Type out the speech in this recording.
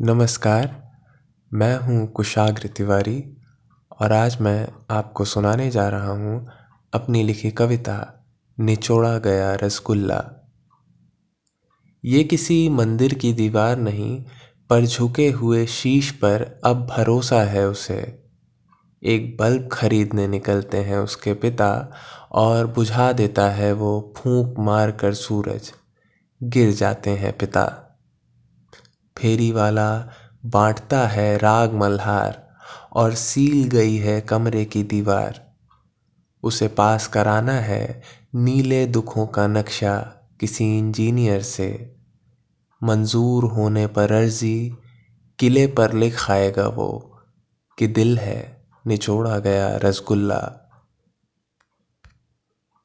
नमस्कार, मैं हूँ कुशाग्र तिवारी और आज मैं आपको सुनाने जा रहा हूँ अपनी लिखी कविता, निचोड़ा गया रसगुल्ला। ये किसी मंदिर की दीवार नहीं, पर झुके हुए शीश पर अब भरोसा है उसे। एक बल्ब खरीदने निकलते हैं उसके पिता और बुझा देता है वो फूंक मार कर सूरज। गिर जाते हैं पिता। फेरी वाला बांटता है राग मल्हार और सील गई है कमरे की दीवार। उसे पास कराना है नीले दुखों का नक्शा किसी इंजीनियर से। मंजूर होने पर अर्जी, किले पर लिख आएगा वो कि दिल है, निचोड़ा गया रसगुल्ला।